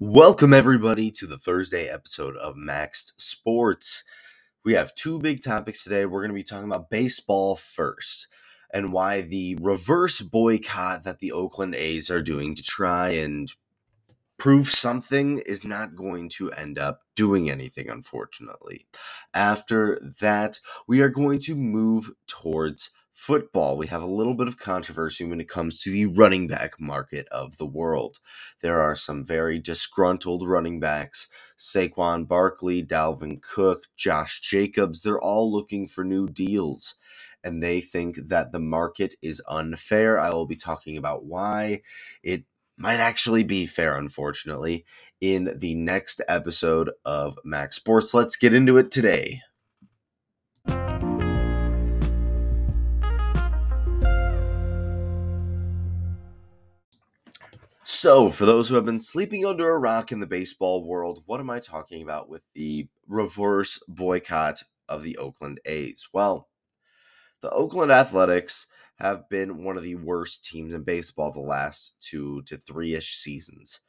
Welcome, everybody, to the Thursday episode of Max'd Sports. We have two big topics today. We're going to be talking about baseball first and why the reverse boycott that the Oakland A's are doing to try and prove something is not going to end up doing anything, unfortunately. After that, we are going to move towards football, we have a little bit of controversy when it comes to the running back market of the world. There are some very disgruntled running backs Saquon Barkley, Dalvin Cook, Josh Jacobs. They're all looking for new deals. And they think that the market is unfair. I will be talking about why it might actually be fair, unfortunately, in the next episode of Max Sports. Let's get into it today. So, for those who have been sleeping under a rock in the baseball world, what am I talking about with the reverse boycott of the Oakland A's? Well, the Oakland Athletics have been one of the worst teams in baseball the last two to three ish seasons.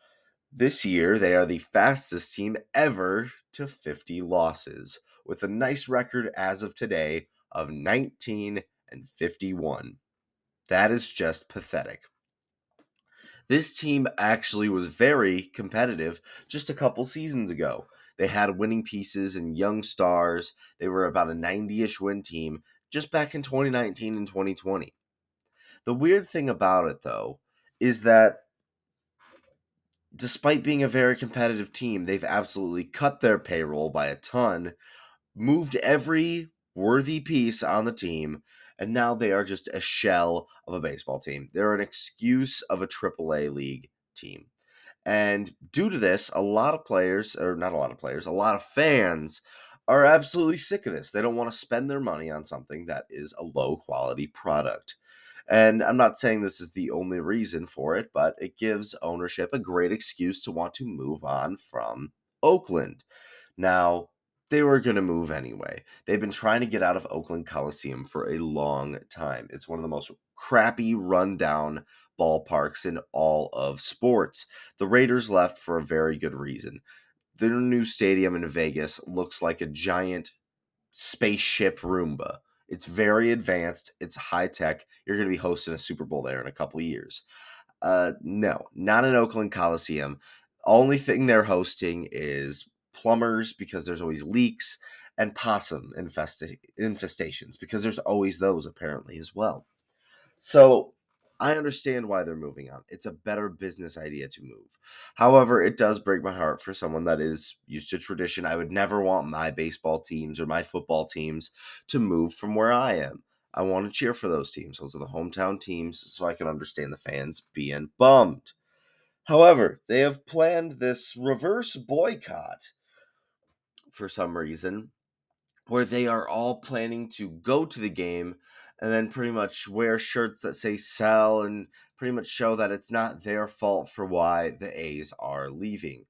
This year, they are the fastest team ever to 50 losses, with a nice record as of today of 19 and 51. That is just pathetic. This team actually was very competitive just a couple seasons ago. They had winning pieces and young stars. They were about a 90 ish win team just back in 2019 and 2020. The weird thing about it, though, is that despite being a very competitive team, they've absolutely cut their payroll by a ton, moved every worthy piece on the team, and now they are just a shell of a baseball team. They're an excuse of a AAA league team. And due to this, a lot of players, or not a lot of players, a lot of fans are absolutely sick of this. They don't want to spend their money on something that is a low quality product. And I'm not saying this is the only reason for it, but it gives ownership a great excuse to want to move on from Oakland. Now, they were going to move anyway. They've been trying to get out of Oakland Coliseum for a long time. It's one of the most crappy, rundown ballparks in all of sports. The Raiders left for a very good reason. Their new stadium in Vegas looks like a giant spaceship Roomba. It's very advanced, it's high tech. You're going to be hosting a Super Bowl there in a couple years. Uh, no, not in Oakland Coliseum. Only thing they're hosting is plumbers because there's always leaks, and possum infesta- infestations because there's always those apparently as well. So I understand why they're moving on. It's a better business idea to move. However, it does break my heart for someone that is used to tradition. I would never want my baseball teams or my football teams to move from where I am. I want to cheer for those teams. Those are the hometown teams, so I can understand the fans being bummed. However, they have planned this reverse boycott for some reason where they are all planning to go to the game and then pretty much wear shirts that say sell and pretty much show that it's not their fault for why the A's are leaving.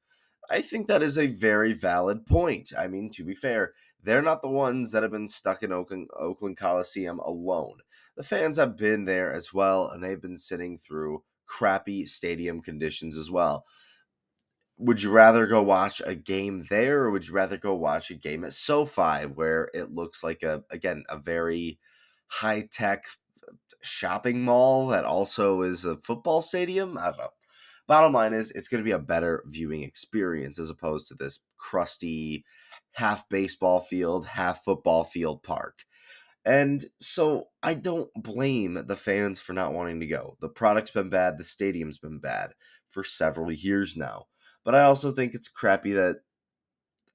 I think that is a very valid point. I mean, to be fair, they're not the ones that have been stuck in Oakland, Oakland Coliseum alone. The fans have been there as well, and they've been sitting through crappy stadium conditions as well would you rather go watch a game there or would you rather go watch a game at SoFi where it looks like a again a very high tech shopping mall that also is a football stadium? I don't know. Bottom line is it's going to be a better viewing experience as opposed to this crusty half baseball field, half football field park. And so I don't blame the fans for not wanting to go. The product's been bad, the stadium's been bad for several years now. But I also think it's crappy that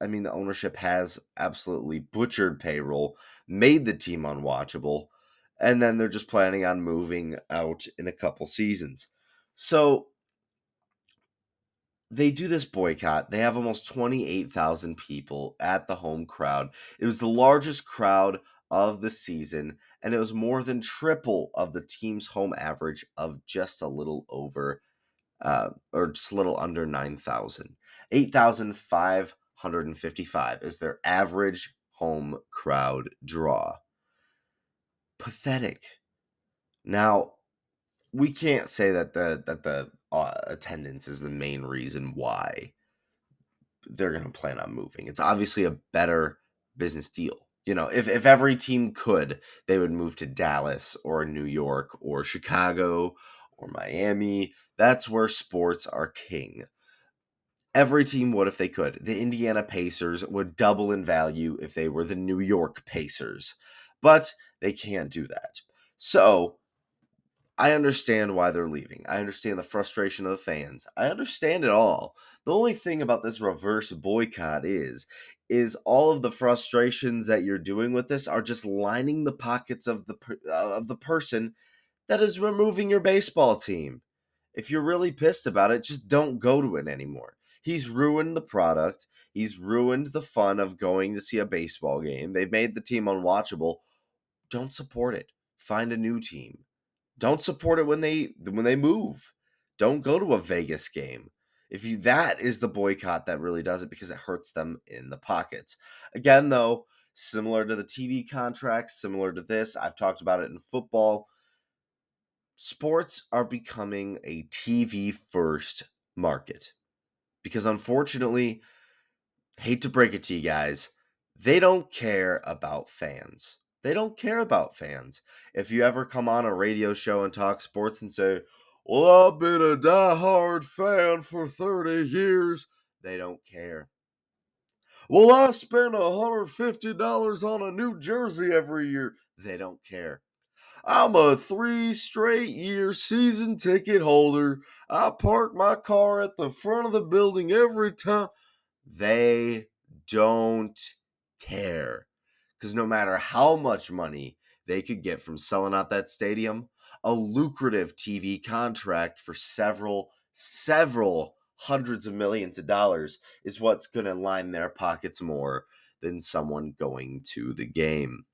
I mean the ownership has absolutely butchered payroll, made the team unwatchable, and then they're just planning on moving out in a couple seasons. So they do this boycott. They have almost 28,000 people at the home crowd. It was the largest crowd of the season, and it was more than triple of the team's home average of just a little over uh, or just a little under 9,000. 8,555 is their average home crowd draw. Pathetic. Now, we can't say that the that the uh, attendance is the main reason why they're going to plan on moving. It's obviously a better business deal. You know, if, if every team could, they would move to Dallas or New York or Chicago or Miami. That's where sports are king. Every team would if they could. The Indiana Pacers would double in value if they were the New York Pacers, but they can't do that. So I understand why they're leaving. I understand the frustration of the fans. I understand it all. The only thing about this reverse boycott is is all of the frustrations that you're doing with this are just lining the pockets of the uh, of the person that is removing your baseball team. If you're really pissed about it, just don't go to it anymore. He's ruined the product. He's ruined the fun of going to see a baseball game. They've made the team unwatchable. Don't support it. Find a new team. Don't support it when they when they move. Don't go to a Vegas game. If you that is the boycott that really does it because it hurts them in the pockets. Again though, similar to the TV contracts, similar to this, I've talked about it in football. Sports are becoming a TV first market. Because unfortunately, hate to break it to you guys, they don't care about fans. They don't care about fans. If you ever come on a radio show and talk sports and say, Well, I've been a die-hard fan for 30 years, they don't care. Well, I spend $150 on a new jersey every year. They don't care. I'm a three straight year season ticket holder. I park my car at the front of the building every time. They don't care. Because no matter how much money they could get from selling out that stadium, a lucrative TV contract for several, several hundreds of millions of dollars is what's going to line their pockets more than someone going to the game.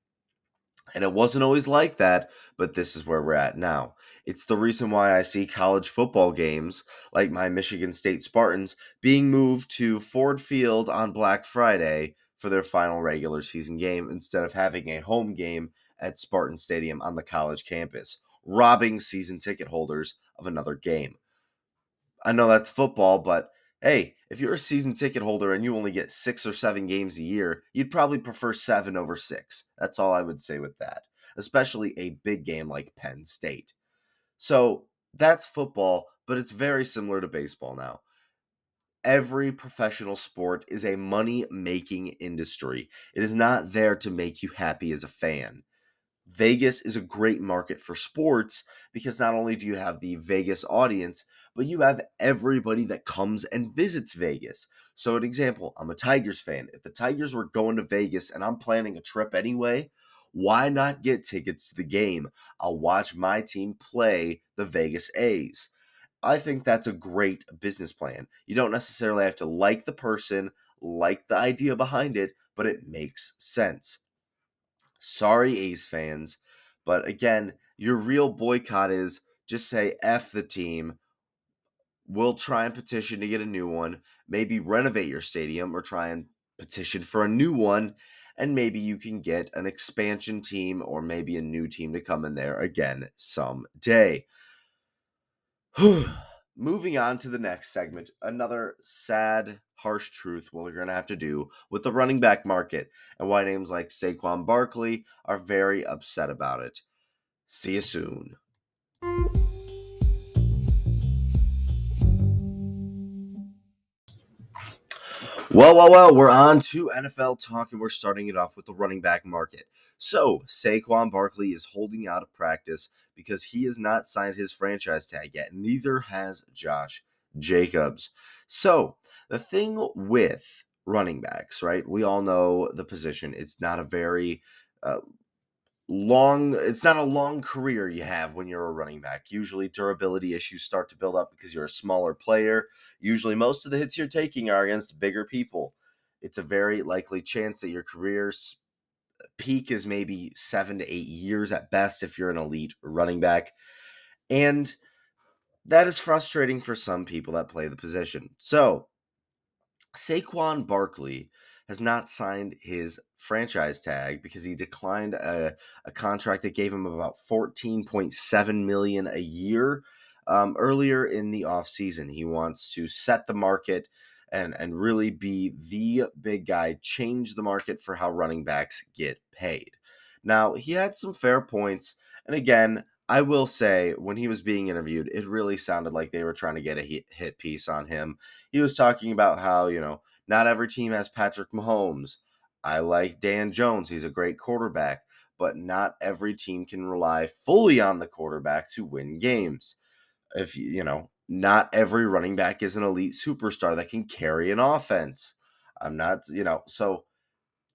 And it wasn't always like that, but this is where we're at now. It's the reason why I see college football games, like my Michigan State Spartans, being moved to Ford Field on Black Friday for their final regular season game instead of having a home game at Spartan Stadium on the college campus, robbing season ticket holders of another game. I know that's football, but hey, if you're a season ticket holder and you only get six or seven games a year, you'd probably prefer seven over six. That's all I would say with that, especially a big game like Penn State. So that's football, but it's very similar to baseball now every professional sport is a money making industry. It is not there to make you happy as a fan. Vegas is a great market for sports because not only do you have the Vegas audience, but you have everybody that comes and visits Vegas. So, an example, I'm a Tigers fan. If the Tigers were going to Vegas and I'm planning a trip anyway, why not get tickets to the game? I'll watch my team play the Vegas A's. I think that's a great business plan. You don't necessarily have to like the person, like the idea behind it, but it makes sense. Sorry, A's fans, but again, your real boycott is just say F the team. We'll try and petition to get a new one, maybe renovate your stadium or try and petition for a new one, and maybe you can get an expansion team or maybe a new team to come in there again someday. Moving on to the next segment, another sad, harsh truth we're going to have to do with the running back market and why names like Saquon Barkley are very upset about it. See you soon. Well, well, well, we're on to NFL talk, and we're starting it off with the running back market. So, Saquon Barkley is holding out of practice because he has not signed his franchise tag yet. Neither has Josh Jacobs. So, the thing with running backs, right? We all know the position. It's not a very uh, long it's not a long career you have when you're a running back. Usually durability issues start to build up because you're a smaller player. Usually most of the hits you're taking are against bigger people. It's a very likely chance that your career's peak is maybe seven to eight years at best if you're an elite running back. And that is frustrating for some people that play the position. So Saquon Barkley has not signed his franchise tag because he declined a, a contract that gave him about 14.7 million a year um, earlier in the offseason. He wants to set the market and and really be the big guy, change the market for how running backs get paid. Now, he had some fair points, and again, I will say when he was being interviewed, it really sounded like they were trying to get a hit, hit piece on him. He was talking about how, you know, not every team has Patrick Mahomes. I like Dan Jones, he's a great quarterback, but not every team can rely fully on the quarterback to win games. If you know, not every running back is an elite superstar that can carry an offense. I'm not, you know, so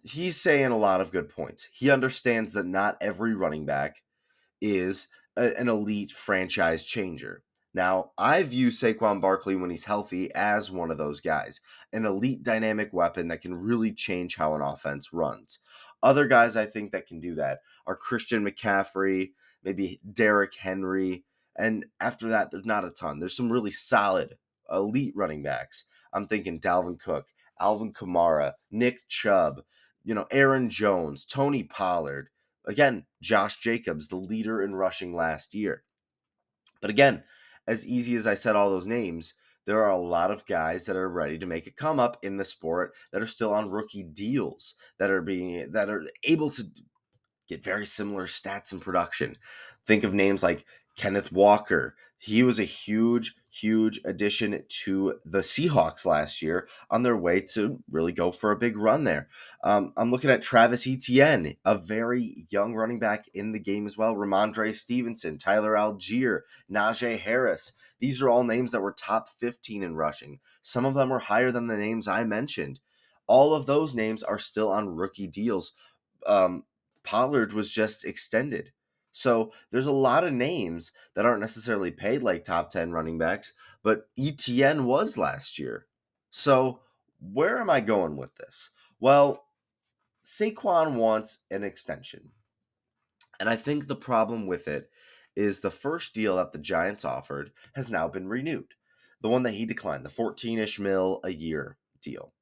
he's saying a lot of good points. He understands that not every running back is a, an elite franchise changer. Now, I view Saquon Barkley when he's healthy as one of those guys, an elite dynamic weapon that can really change how an offense runs. Other guys I think that can do that are Christian McCaffrey, maybe Derrick Henry, and after that, there's not a ton. There's some really solid elite running backs. I'm thinking Dalvin Cook, Alvin Kamara, Nick Chubb, you know, Aaron Jones, Tony Pollard. Again, Josh Jacobs, the leader in rushing last year. But again, as easy as I said all those names, there are a lot of guys that are ready to make a come up in the sport that are still on rookie deals that are being that are able to get very similar stats and production. Think of names like Kenneth Walker. He was a huge, huge addition to the Seahawks last year on their way to really go for a big run there. Um, I'm looking at Travis Etienne, a very young running back in the game as well. Rhamondre Stevenson, Tyler Allgeier, Najee Harris. These are all names that were top 15 in rushing. Some of them were higher than the names I mentioned. All of those names are still on rookie deals. Um, Pollard was just extended. So there's a lot of names that aren't necessarily paid like top 10 running backs, but Etienne was last year. So where am I going with this? Well, Saquon wants an extension. And I think the problem with it is the first deal that the Giants offered has now been renewed. The one that he declined, the 14 ish mil a year deal.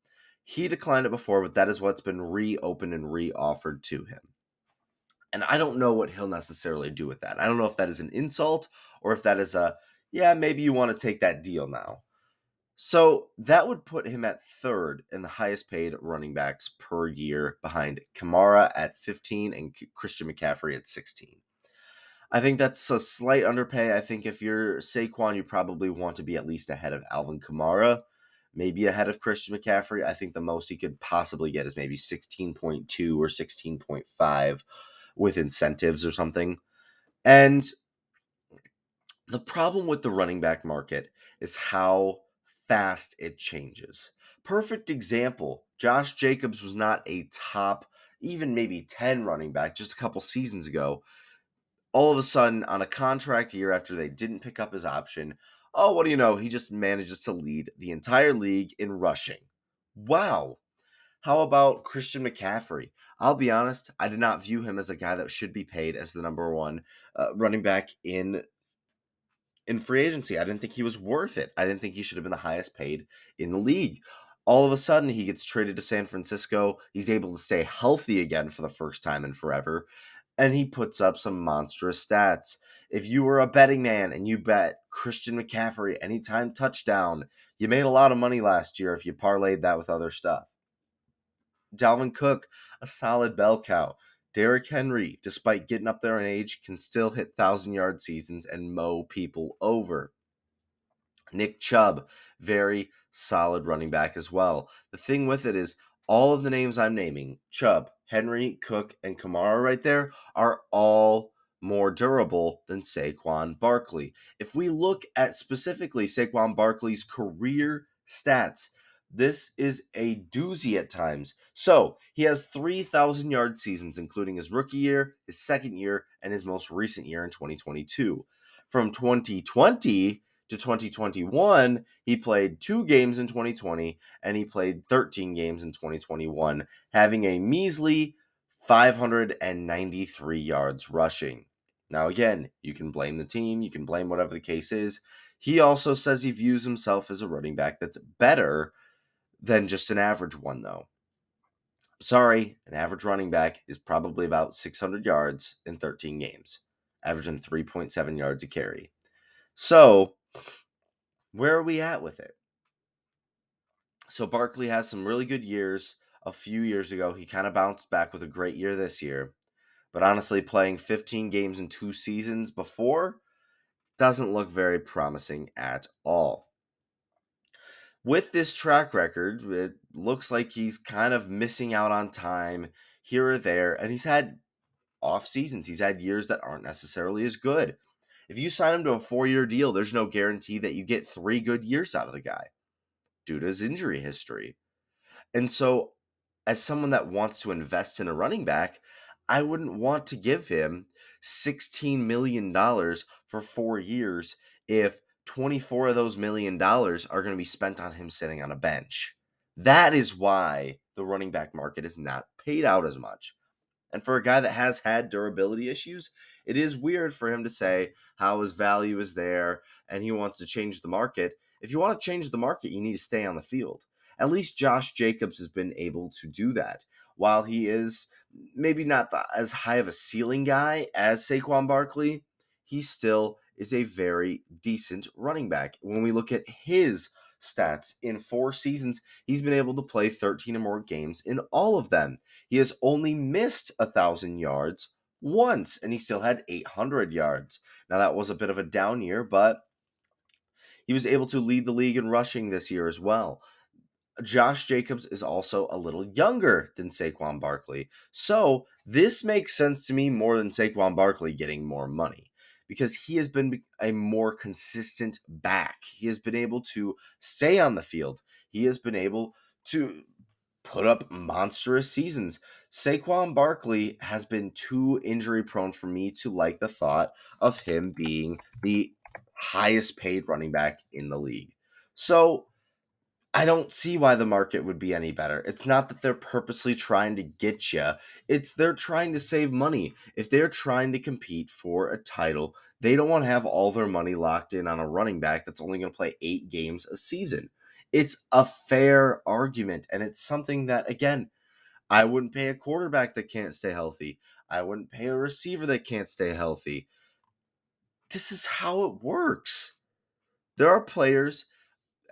He declined it before, but that is what's been reopened and re offered to him. And I don't know what he'll necessarily do with that. I don't know if that is an insult or if that is a, yeah, maybe you want to take that deal now. So that would put him at third in the highest paid running backs per year behind Kamara at 15 and Christian McCaffrey at 16. I think that's a slight underpay. I think if you're Saquon, you probably want to be at least ahead of Alvin Kamara, maybe ahead of Christian McCaffrey. I think the most he could possibly get is maybe 16.2 or 16.5 with incentives or something. And the problem with the running back market is how fast it changes. Perfect example Josh Jacobs was not a top, even maybe 10 running back just a couple seasons ago. All of a sudden, on a contract year after they didn't pick up his option, oh, what do you know? He just manages to lead the entire league in rushing. Wow. How about Christian McCaffrey? I'll be honest, I did not view him as a guy that should be paid as the number one uh, running back in in free agency. I didn't think he was worth it. I didn't think he should have been the highest paid in the league. All of a sudden, he gets traded to San Francisco. He's able to stay healthy again for the first time in forever, and he puts up some monstrous stats. If you were a betting man and you bet Christian McCaffrey anytime touchdown, you made a lot of money last year if you parlayed that with other stuff. Dalvin Cook, a solid bell cow. Derrick Henry, despite getting up there in age, can still hit thousand yard seasons and mow people over. Nick Chubb, very solid running back as well. The thing with it is, all of the names I'm naming, Chubb, Henry, Cook, and Kamara right there, are all more durable than Saquon Barkley. If we look at specifically Saquon Barkley's career stats, this is a doozy at times. So he has 3,000 yard seasons, including his rookie year, his second year, and his most recent year in 2022. From 2020 to 2021, he played two games in 2020 and he played 13 games in 2021, having a measly 593 yards rushing. Now, again, you can blame the team, you can blame whatever the case is. He also says he views himself as a running back that's better than just an average one, though. Sorry, an average running back is probably about 600 yards in 13 games, averaging 3.7 yards a carry. So, where are we at with it? So, Barkley has some really good years a few years ago. He kind of bounced back with a great year this year. But honestly, playing 15 games in two seasons before doesn't look very promising at all. With this track record, it looks like he's kind of missing out on time here or there, and he's had off seasons. He's had years that aren't necessarily as good. If you sign him to a four year deal, there's no guarantee that you get three good years out of the guy due to his injury history. And so, as someone that wants to invest in a running back, I wouldn't want to give him $16 million for four years if 24 of those million dollars are going to be spent on him sitting on a bench. That is why the running back market is not paid out as much. And for a guy that has had durability issues, it is weird for him to say how his value is there and he wants to change the market. If you want to change the market, you need to stay on the field. At least Josh Jacobs has been able to do that. While he is maybe not the, as high of a ceiling guy as Saquon Barkley, he still is a very decent running back. When we look at his stats in four seasons, he's been able to play 13 or more games in all of them. He has only missed a thousand yards once, and he still had 800 yards. Now that was a bit of a down year, but he was able to lead the league in rushing this year as well. Josh Jacobs is also a little younger than Saquon Barkley. So this makes sense to me more than Saquon Barkley getting more money because he has been a more consistent back. He has been able to stay on the field. He has been able to put up monstrous seasons. Saquon Barkley has been too injury prone for me to like the thought of him being the highest paid running back in the league. So I don't see why the market would be any better. It's not that they're purposely trying to get you, it's they're trying to save money. If they're trying to compete for a title, they don't want to have all their money locked in on a running back that's only going to play eight games a season. It's a fair argument, and it's something that, again, I wouldn't pay a quarterback that can't stay healthy. I wouldn't pay a receiver that can't stay healthy. This is how it works. There are players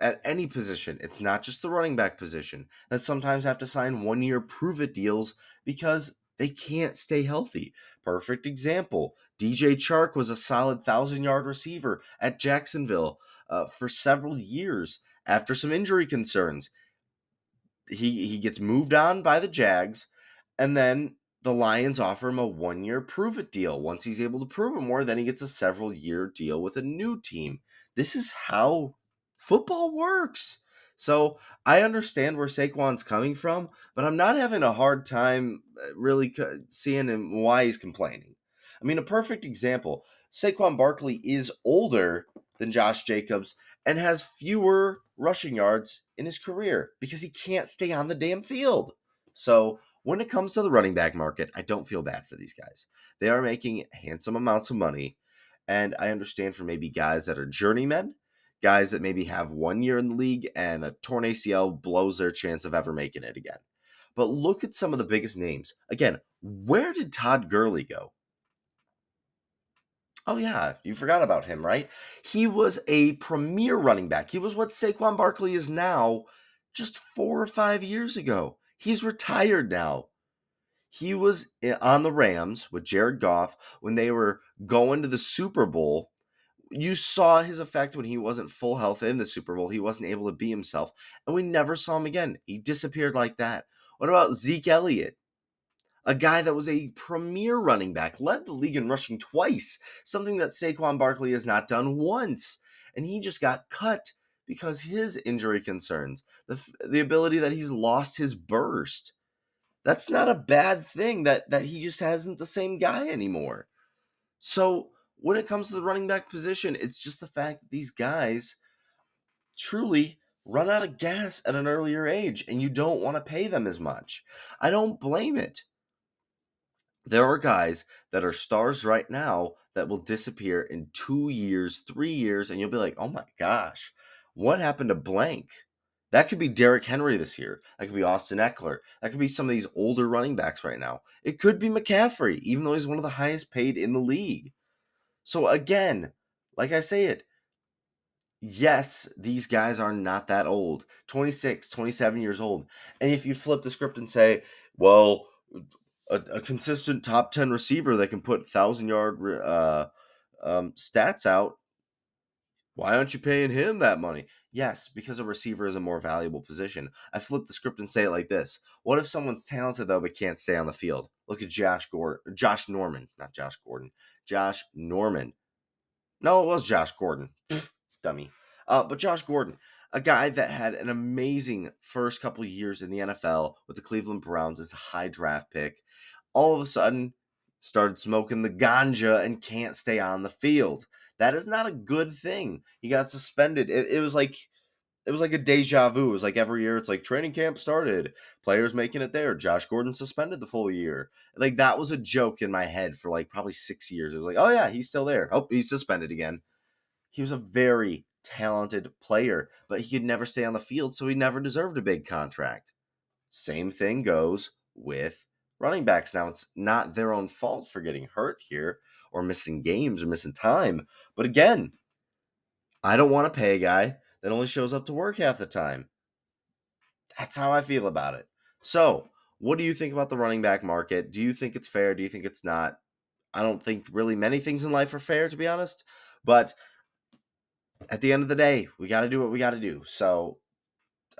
at any position. It's not just the running back position that sometimes have to sign one year prove it deals because they can't stay healthy. Perfect example DJ Chark was a solid thousand yard receiver at Jacksonville uh, for several years after some injury concerns. He, he gets moved on by the Jags, and then the Lions offer him a one year prove it deal. Once he's able to prove it more, then he gets a several year deal with a new team. This is how football works. So I understand where Saquon's coming from, but I'm not having a hard time uh, really seeing him why he's complaining. I mean, a perfect example Saquon Barkley is older than Josh Jacobs and has fewer rushing yards in his career because he can't stay on the damn field. So when it comes to the running back market, I don't feel bad for these guys. They are making handsome amounts of money. And I understand for maybe guys that are journeymen guys that maybe have one year in the league and a torn ACL blows their chance of ever making it again. But look at some of the biggest names. Again, where did Todd Gurley go? Oh, yeah, you forgot about him, right? He was a premier running back. He was what Saquon Barkley is now just four or five years ago. He's retired now. He was eh, on the Rams with Jared Goff when they were going to the Super Bowl you saw his effect when he wasn't full health in the Super Bowl. He wasn't able to be himself, and we never saw him again. He disappeared like that. What about Zeke Elliott? A guy that was a premier running back, led the league in rushing twice, something that Saquon Barkley has not done once. And he just got cut because his injury concerns, the, the ability that he's lost his burst. That's not a bad thing that, that he just hasn't the same guy anymore. So when it comes to the running back position, it's just the fact that these guys truly run out of gas at an earlier age and you don't want to pay them as much. I don't blame it. There are guys that are stars right now that will disappear in two years, three years, and you'll be like, oh my gosh, what happened to blank? That could be Derrick Henry this year. That could be Austin Ekeler. That could be some of these older running backs right now. It could be McCaffrey, even though he's one of the highest paid in the league. So again, like I say it, yes, these guys are not that old 26, 27 years old. And if you flip the script and say, well, a, a consistent top 10 receiver that can put 1,000 yard uh, um, stats out, why aren't you paying him that money? Yes, because a receiver is a more valuable position. I flip the script and say it like this: What if someone's talented though but can't stay on the field? Look at Josh Gordon, Josh Norman, not Josh Gordon, Josh Norman. No, it was Josh Gordon, dummy. Uh, but Josh Gordon, a guy that had an amazing first couple years in the NFL with the Cleveland Browns as a high draft pick, all of a sudden started smoking the ganja and can't stay on the field. That is not a good thing. He got suspended. It, it was like it was like a deja vu. It was like every year it's like training camp started, players making it there. Josh Gordon suspended the full year. Like that was a joke in my head for like probably six years. It was like, oh yeah, he's still there. Oh, he's suspended again. He was a very talented player, but he could never stay on the field, so he never deserved a big contract. Same thing goes with running backs. Now it's not their own fault for getting hurt here or missing games or missing time. But again, I don't want to pay a guy that only shows up to work half the time. That's how I feel about it. So, what do you think about the running back market? Do you think it's fair? Do you think it's not? I don't think really many things in life are fair, to be honest. But at the end of the day, we got to do what we got to do. So,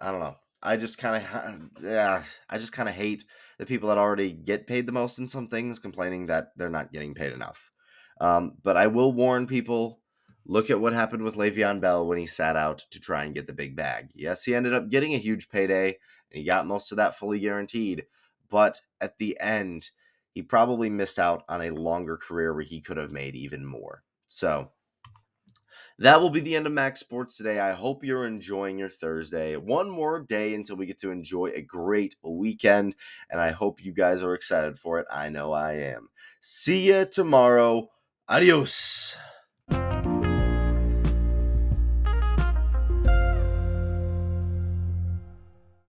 I don't know. I just kind of, yeah, I just kind of hate the people that already get paid the most in some things complaining that they're not getting paid enough. Um, but I will warn people Look at what happened with Le'Veon Bell when he sat out to try and get the big bag. Yes, he ended up getting a huge payday, and he got most of that fully guaranteed. But at the end, he probably missed out on a longer career where he could have made even more. So that will be the end of Max Sports today. I hope you're enjoying your Thursday. One more day until we get to enjoy a great weekend, and I hope you guys are excited for it. I know I am. See you tomorrow. アディオス。